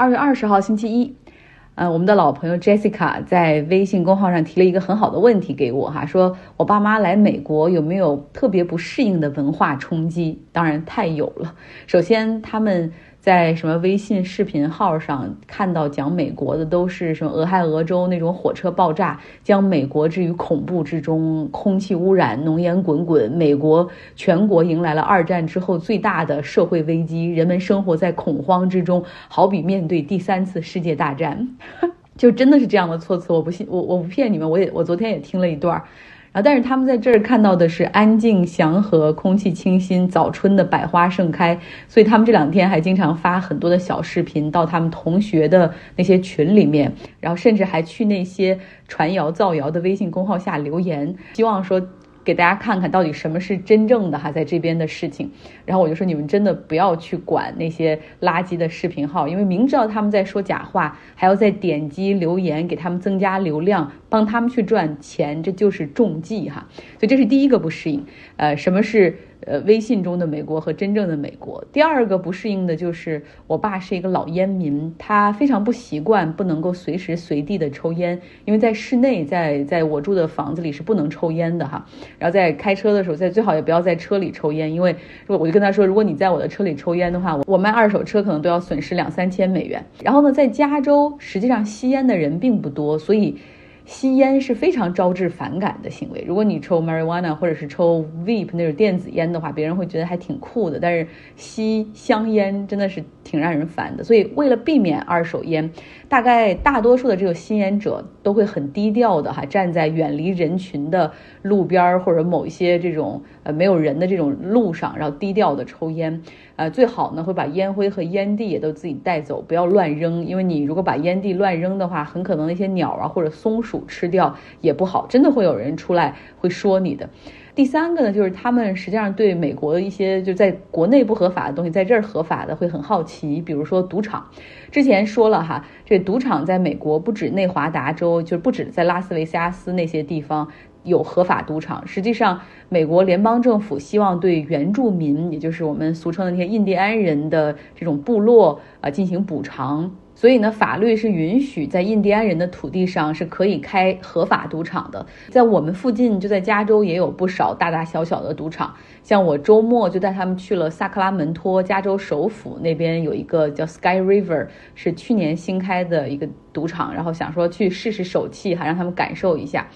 二月二十号星期一，呃，我们的老朋友 Jessica 在微信公号上提了一个很好的问题给我哈，说我爸妈来美国有没有特别不适应的文化冲击？当然太有了。首先他们。在什么微信视频号上看到讲美国的都是什么俄亥俄州那种火车爆炸，将美国置于恐怖之中，空气污染，浓烟滚滚，美国全国迎来了二战之后最大的社会危机，人们生活在恐慌之中，好比面对第三次世界大战，就真的是这样的措辞，我不信，我我不骗你们，我也我昨天也听了一段。然后，但是他们在这儿看到的是安静祥和、空气清新、早春的百花盛开，所以他们这两天还经常发很多的小视频到他们同学的那些群里面，然后甚至还去那些传谣造谣的微信公号下留言，希望说。给大家看看到底什么是真正的哈，在这边的事情。然后我就说，你们真的不要去管那些垃圾的视频号，因为明知道他们在说假话，还要再点击留言给他们增加流量，帮他们去赚钱，这就是中计哈。所以这是第一个不适应。呃，什么是？呃，微信中的美国和真正的美国。第二个不适应的就是我爸是一个老烟民，他非常不习惯不能够随时随地的抽烟，因为在室内，在在我住的房子里是不能抽烟的哈。然后在开车的时候，在最好也不要在车里抽烟，因为我就跟他说，如果你在我的车里抽烟的话，我卖二手车可能都要损失两三千美元。然后呢，在加州实际上吸烟的人并不多，所以。吸烟是非常招致反感的行为。如果你抽 marijuana 或者是抽 vape 那种电子烟的话，别人会觉得还挺酷的。但是吸香烟真的是挺让人烦的。所以为了避免二手烟，大概大多数的这个吸烟者都会很低调的哈，站在远离人群的路边儿或者某一些这种呃没有人的这种路上，然后低调的抽烟。呃，最好呢会把烟灰和烟蒂也都自己带走，不要乱扔。因为你如果把烟蒂乱扔的话，很可能那些鸟啊或者松鼠吃掉也不好，真的会有人出来会说你的。第三个呢，就是他们实际上对美国的一些就在国内不合法的东西，在这儿合法的会很好奇。比如说赌场，之前说了哈，这赌场在美国不止内华达州，就是不止在拉斯维加斯那些地方。有合法赌场，实际上，美国联邦政府希望对原住民，也就是我们俗称的那些印第安人的这种部落啊进行补偿。所以呢，法律是允许在印第安人的土地上是可以开合法赌场的。在我们附近，就在加州也有不少大大小小的赌场。像我周末就带他们去了萨克拉门托，加州首府那边有一个叫 Sky River，是去年新开的一个赌场，然后想说去试试手气，哈，让他们感受一下。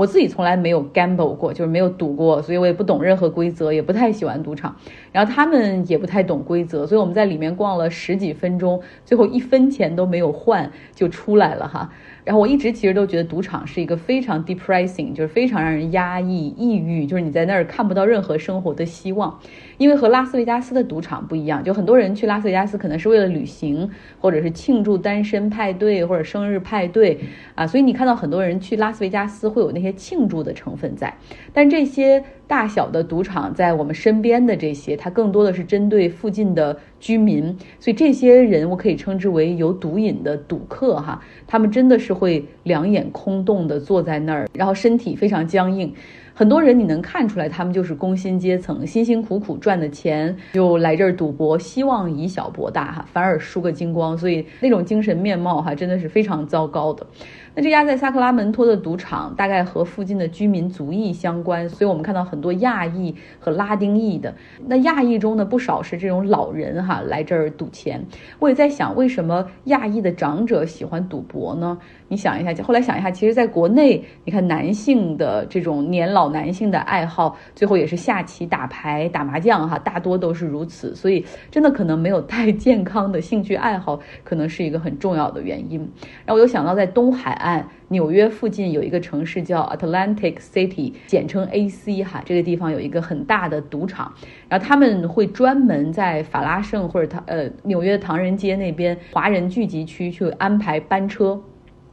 我自己从来没有 gamble 过，就是没有赌过，所以我也不懂任何规则，也不太喜欢赌场。然后他们也不太懂规则，所以我们在里面逛了十几分钟，最后一分钱都没有换就出来了哈。然后我一直其实都觉得赌场是一个非常 depressing，就是非常让人压抑、抑郁，就是你在那儿看不到任何生活的希望。因为和拉斯维加斯的赌场不一样，就很多人去拉斯维加斯可能是为了旅行，或者是庆祝单身派对或者生日派对啊，所以你看到很多人去拉斯维加斯会有那些庆祝的成分在，但这些。大小的赌场在我们身边的这些，它更多的是针对附近的居民，所以这些人我可以称之为有毒瘾的赌客哈，他们真的是会两眼空洞的坐在那儿，然后身体非常僵硬。很多人你能看出来，他们就是工薪阶层，辛辛苦苦赚的钱就来这儿赌博，希望以小博大哈，反而输个精光，所以那种精神面貌哈，真的是非常糟糕的。那这家在萨克拉门托的赌场，大概和附近的居民族裔相关，所以我们看到很多亚裔和拉丁裔的。那亚裔中呢，不少是这种老人哈，来这儿赌钱。我也在想，为什么亚裔的长者喜欢赌博呢？你想一下，后来想一下，其实在国内，你看男性的这种年老男性的爱好，最后也是下棋、打牌、打麻将哈，大多都是如此。所以真的可能没有太健康的兴趣爱好，可能是一个很重要的原因。然后我又想到在东海。按纽约附近有一个城市叫 Atlantic City，简称 AC 哈，这个地方有一个很大的赌场，然后他们会专门在法拉盛或者唐呃纽约唐人街那边华人聚集区去安排班车。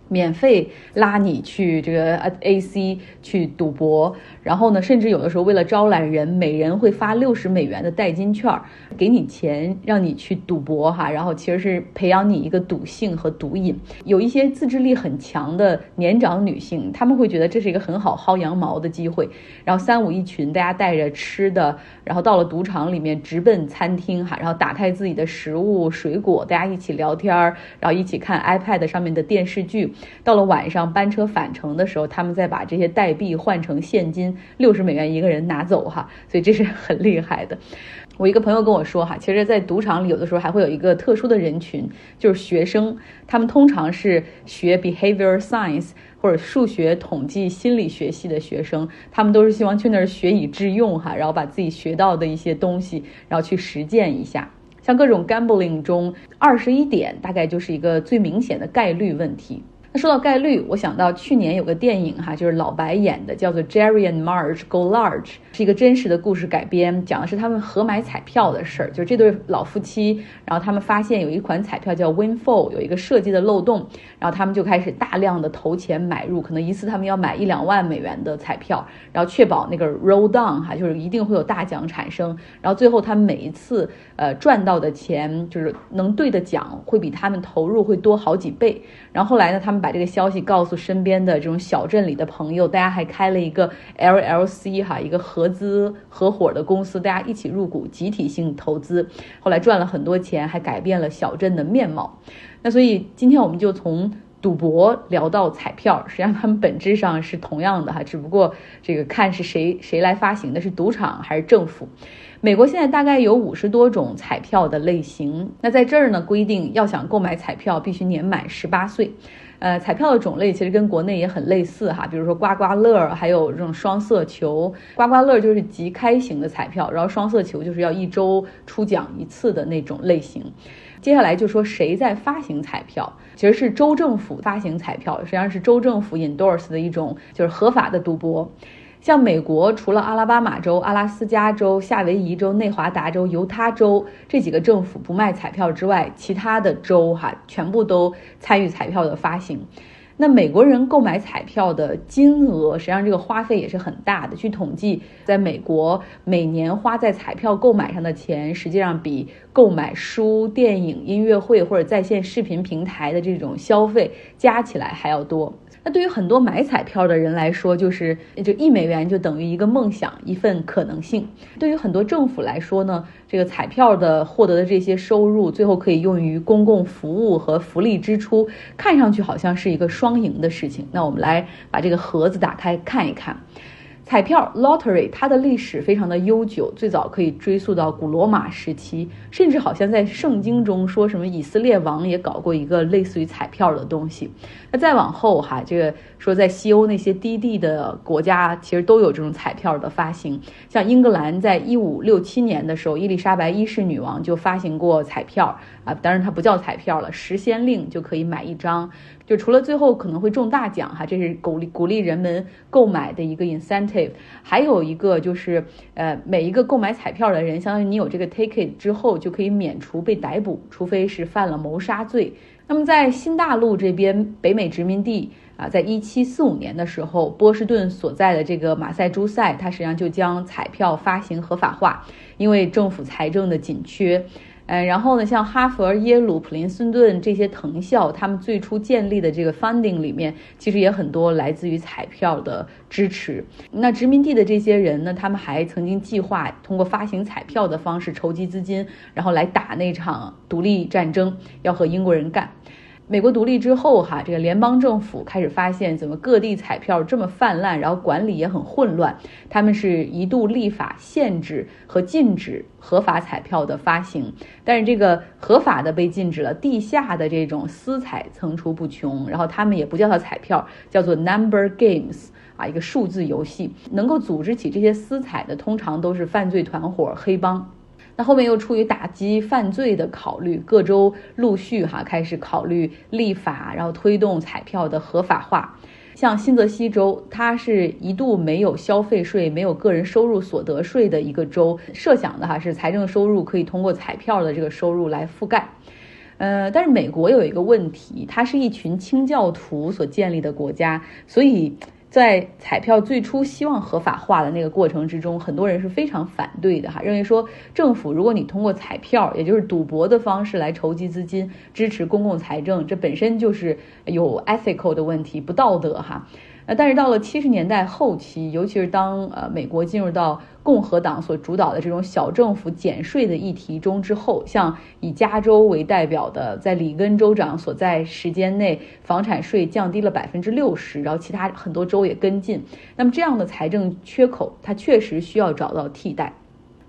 免费拉你去这个 A C 去赌博，然后呢，甚至有的时候为了招揽人，每人会发六十美元的代金券，给你钱让你去赌博哈，然后其实是培养你一个赌性和毒瘾。有一些自制力很强的年长女性，她们会觉得这是一个很好薅羊毛的机会，然后三五一群，大家带着吃的，然后到了赌场里面直奔餐厅哈，然后打开自己的食物水果，大家一起聊天儿，然后一起看 iPad 上面的电视剧。到了晚上班车返程的时候，他们再把这些代币换成现金，六十美元一个人拿走哈，所以这是很厉害的。我一个朋友跟我说哈，其实，在赌场里有的时候还会有一个特殊的人群，就是学生，他们通常是学 behavior science 或者数学、统计、心理学系的学生，他们都是希望去那儿学以致用哈，然后把自己学到的一些东西，然后去实践一下。像各种 gambling 中，二十一点大概就是一个最明显的概率问题。那说到概率，我想到去年有个电影哈，就是老白演的，叫做《Jerry and Marge Go Large》，是一个真实的故事改编，讲的是他们合买彩票的事儿。就这对老夫妻，然后他们发现有一款彩票叫 Winfall，有一个设计的漏洞，然后他们就开始大量的投钱买入，可能一次他们要买一两万美元的彩票，然后确保那个 roll down 哈，就是一定会有大奖产生。然后最后他们每一次呃赚到的钱，就是能兑的奖，会比他们投入会多好几倍。然后后来呢，他们把把这个消息告诉身边的这种小镇里的朋友，大家还开了一个 LLC 哈，一个合资合伙的公司，大家一起入股，集体性投资，后来赚了很多钱，还改变了小镇的面貌。那所以今天我们就从赌博聊到彩票，实际上他们本质上是同样的哈，只不过这个看是谁谁来发行的，是赌场还是政府。美国现在大概有五十多种彩票的类型。那在这儿呢，规定要想购买彩票，必须年满十八岁。呃，彩票的种类其实跟国内也很类似哈，比如说刮刮乐，还有这种双色球。刮刮乐就是即开型的彩票，然后双色球就是要一周出奖一次的那种类型。接下来就说谁在发行彩票，其实是州政府发行彩票，实际上是州政府 endorse 的一种就是合法的赌博。像美国，除了阿拉巴马州、阿拉斯加州、夏威夷州、内华达州、犹他州这几个政府不卖彩票之外，其他的州哈全部都参与彩票的发行。那美国人购买彩票的金额，实际上这个花费也是很大的。据统计，在美国每年花在彩票购买上的钱，实际上比购买书、电影、音乐会或者在线视频平台的这种消费加起来还要多。那对于很多买彩票的人来说，就是就一美元就等于一个梦想，一份可能性。对于很多政府来说呢，这个彩票的获得的这些收入，最后可以用于公共服务和福利支出，看上去好像是一个双赢的事情。那我们来把这个盒子打开看一看。彩票 lottery 它的历史非常的悠久，最早可以追溯到古罗马时期，甚至好像在圣经中说什么以色列王也搞过一个类似于彩票的东西。那再往后哈，这个说在西欧那些低地的国家，其实都有这种彩票的发行。像英格兰在一五六七年的时候，伊丽莎白一世女王就发行过彩票啊，当然它不叫彩票了，十先令就可以买一张。就除了最后可能会中大奖哈，这是鼓励鼓励人们购买的一个 incentive，还有一个就是呃每一个购买彩票的人，相当于你有这个 ticket 之后就可以免除被逮捕，除非是犯了谋杀罪。那么在新大陆这边北美殖民地啊，在一七四五年的时候，波士顿所在的这个马赛诸塞，它实际上就将彩票发行合法化，因为政府财政的紧缺。嗯，然后呢，像哈佛、耶鲁、普林斯顿这些藤校，他们最初建立的这个 funding 里面，其实也很多来自于彩票的支持。那殖民地的这些人呢，他们还曾经计划通过发行彩票的方式筹集资金，然后来打那场独立战争，要和英国人干。美国独立之后，哈，这个联邦政府开始发现怎么各地彩票这么泛滥，然后管理也很混乱。他们是一度立法限制和禁止合法彩票的发行，但是这个合法的被禁止了，地下的这种私彩层出不穷。然后他们也不叫它彩票，叫做 number games 啊，一个数字游戏。能够组织起这些私彩的，通常都是犯罪团伙、黑帮。那后面又出于打击犯罪的考虑，各州陆续哈开始考虑立法，然后推动彩票的合法化。像新泽西州，它是一度没有消费税、没有个人收入所得税的一个州，设想的哈是财政收入可以通过彩票的这个收入来覆盖。呃，但是美国有一个问题，它是一群清教徒所建立的国家，所以在彩票最初希望合法化的那个过程之中，很多人是非常反对的哈，认为说政府如果你通过彩票，也就是赌博的方式来筹集资金支持公共财政，这本身就是有 ethical 的问题，不道德哈。那，但是到了七十年代后期，尤其是当呃美国进入到共和党所主导的这种小政府减税的议题中之后，像以加州为代表的，在里根州长所在时间内，房产税降低了百分之六十，然后其他很多州也跟进。那么这样的财政缺口，它确实需要找到替代。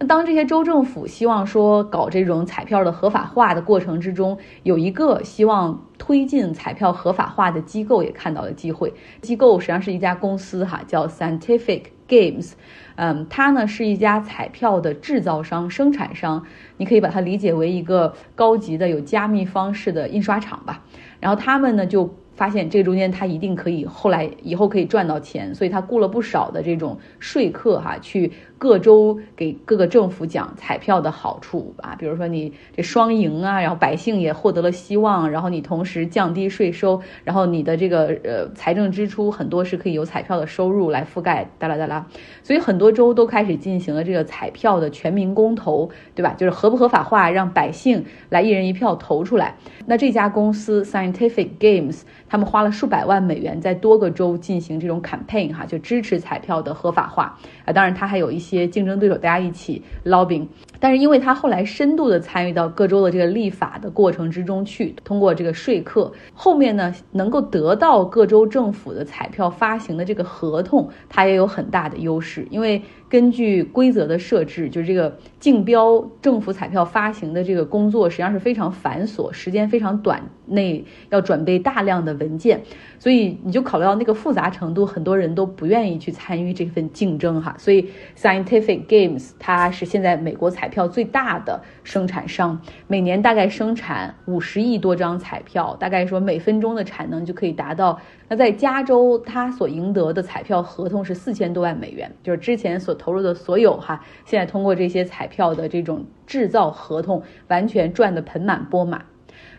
那当这些州政府希望说搞这种彩票的合法化的过程之中，有一个希望推进彩票合法化的机构也看到了机会。机构实际上是一家公司哈，叫 Scientific Games，嗯，它呢是一家彩票的制造商、生产商，你可以把它理解为一个高级的有加密方式的印刷厂吧。然后他们呢就。发现这中间他一定可以后来以后可以赚到钱，所以他雇了不少的这种说客哈，去各州给各个政府讲彩票的好处啊，比如说你这双赢啊，然后百姓也获得了希望，然后你同时降低税收，然后你的这个呃财政支出很多是可以由彩票的收入来覆盖，哒啦哒啦，所以很多州都开始进行了这个彩票的全民公投，对吧？就是合不合法化，让百姓来一人一票投出来。那这家公司 Scientific Games。他们花了数百万美元在多个州进行这种 campaign 哈，就支持彩票的合法化啊。当然，他还有一些些竞争对手，大家一起捞饼。但是，因为他后来深度的参与到各州的这个立法的过程之中去，通过这个说客，后面呢能够得到各州政府的彩票发行的这个合同，他也有很大的优势，因为。根据规则的设置，就是这个竞标政府彩票发行的这个工作，实际上是非常繁琐，时间非常短，内要准备大量的文件，所以你就考虑到那个复杂程度，很多人都不愿意去参与这份竞争哈。所以 Scientific Games 它是现在美国彩票最大的生产商，每年大概生产五十亿多张彩票，大概说每分钟的产能就可以达到。那在加州，他所赢得的彩票合同是四千多万美元，就是之前所投入的所有哈，现在通过这些彩票的这种制造合同，完全赚得盆满钵满。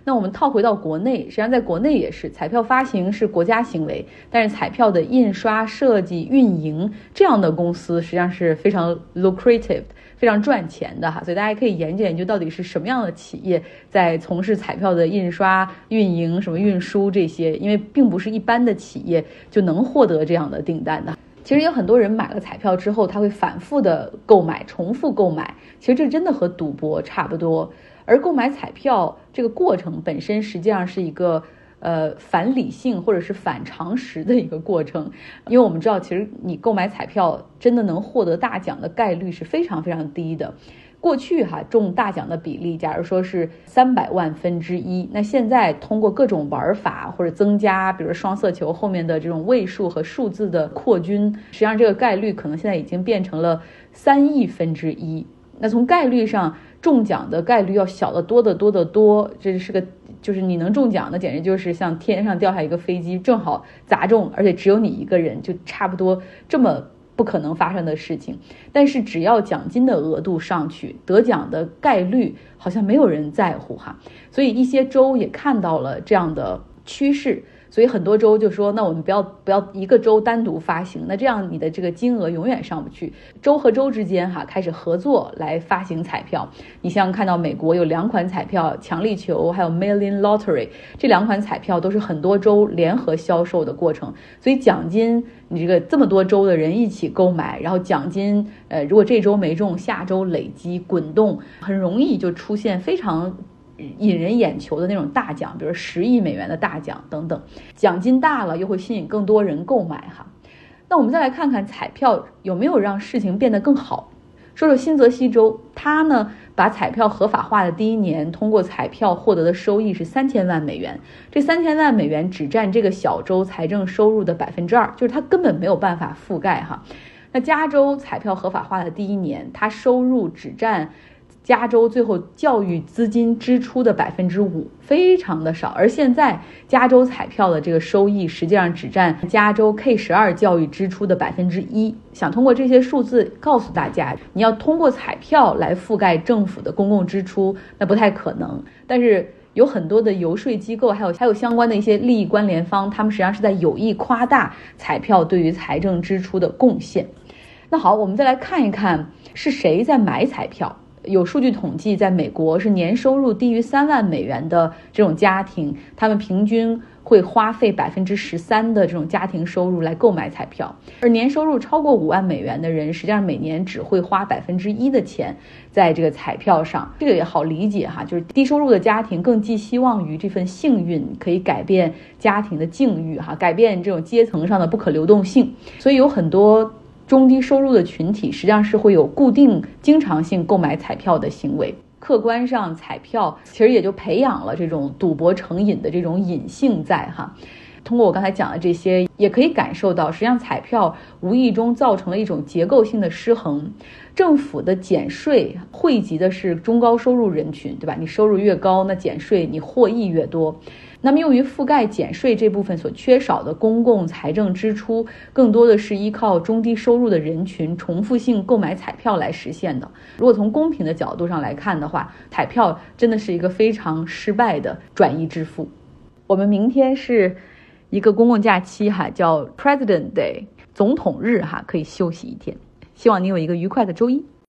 那我们套回到国内，实际上在国内也是，彩票发行是国家行为，但是彩票的印刷、设计、运营这样的公司实际上是非常 lucrative。非常赚钱的哈，所以大家可以研究研究到底是什么样的企业在从事彩票的印刷、运营、什么运输这些，因为并不是一般的企业就能获得这样的订单的。其实有很多人买了彩票之后，他会反复的购买、重复购买，其实这真的和赌博差不多。而购买彩票这个过程本身实际上是一个。呃，反理性或者是反常识的一个过程，因为我们知道，其实你购买彩票真的能获得大奖的概率是非常非常低的。过去哈中大奖的比例，假如说是三百万分之一，那现在通过各种玩法或者增加，比如双色球后面的这种位数和数字的扩均，实际上这个概率可能现在已经变成了三亿分之一。那从概率上，中奖的概率要小得多得多得多，这是个。就是你能中奖的，简直就是像天上掉下一个飞机，正好砸中，而且只有你一个人，就差不多这么不可能发生的事情。但是只要奖金的额度上去，得奖的概率好像没有人在乎哈。所以一些州也看到了这样的趋势。所以很多州就说，那我们不要不要一个州单独发行，那这样你的这个金额永远上不去。州和州之间哈开始合作来发行彩票。你像看到美国有两款彩票，强力球还有 Million Lottery 这两款彩票都是很多州联合销售的过程。所以奖金你这个这么多州的人一起购买，然后奖金呃如果这周没中，下周累积滚动，很容易就出现非常。引人眼球的那种大奖，比如十亿美元的大奖等等，奖金大了又会吸引更多人购买哈。那我们再来看看彩票有没有让事情变得更好。说说新泽西州，它呢把彩票合法化的第一年，通过彩票获得的收益是三千万美元。这三千万美元只占这个小州财政收入的百分之二，就是它根本没有办法覆盖哈。那加州彩票合法化的第一年，它收入只占。加州最后教育资金支出的百分之五，非常的少。而现在加州彩票的这个收益，实际上只占加州 K 十二教育支出的百分之一。想通过这些数字告诉大家，你要通过彩票来覆盖政府的公共支出，那不太可能。但是有很多的游说机构，还有还有相关的一些利益关联方，他们实际上是在有意夸大彩票对于财政支出的贡献。那好，我们再来看一看是谁在买彩票。有数据统计，在美国是年收入低于三万美元的这种家庭，他们平均会花费百分之十三的这种家庭收入来购买彩票，而年收入超过五万美元的人，实际上每年只会花百分之一的钱在这个彩票上。这个也好理解哈，就是低收入的家庭更寄希望于这份幸运可以改变家庭的境遇哈，改变这种阶层上的不可流动性，所以有很多。中低收入的群体实际上是会有固定、经常性购买彩票的行为。客观上，彩票其实也就培养了这种赌博成瘾的这种隐性在哈。通过我刚才讲的这些，也可以感受到，实际上彩票无意中造成了一种结构性的失衡。政府的减税惠及的是中高收入人群，对吧？你收入越高，那减税你获益越多。那么，用于覆盖减税这部分所缺少的公共财政支出，更多的是依靠中低收入的人群重复性购买彩票来实现的。如果从公平的角度上来看的话，彩票真的是一个非常失败的转移支付。我们明天是一个公共假期哈，叫 President Day，总统日哈，可以休息一天。希望你有一个愉快的周一。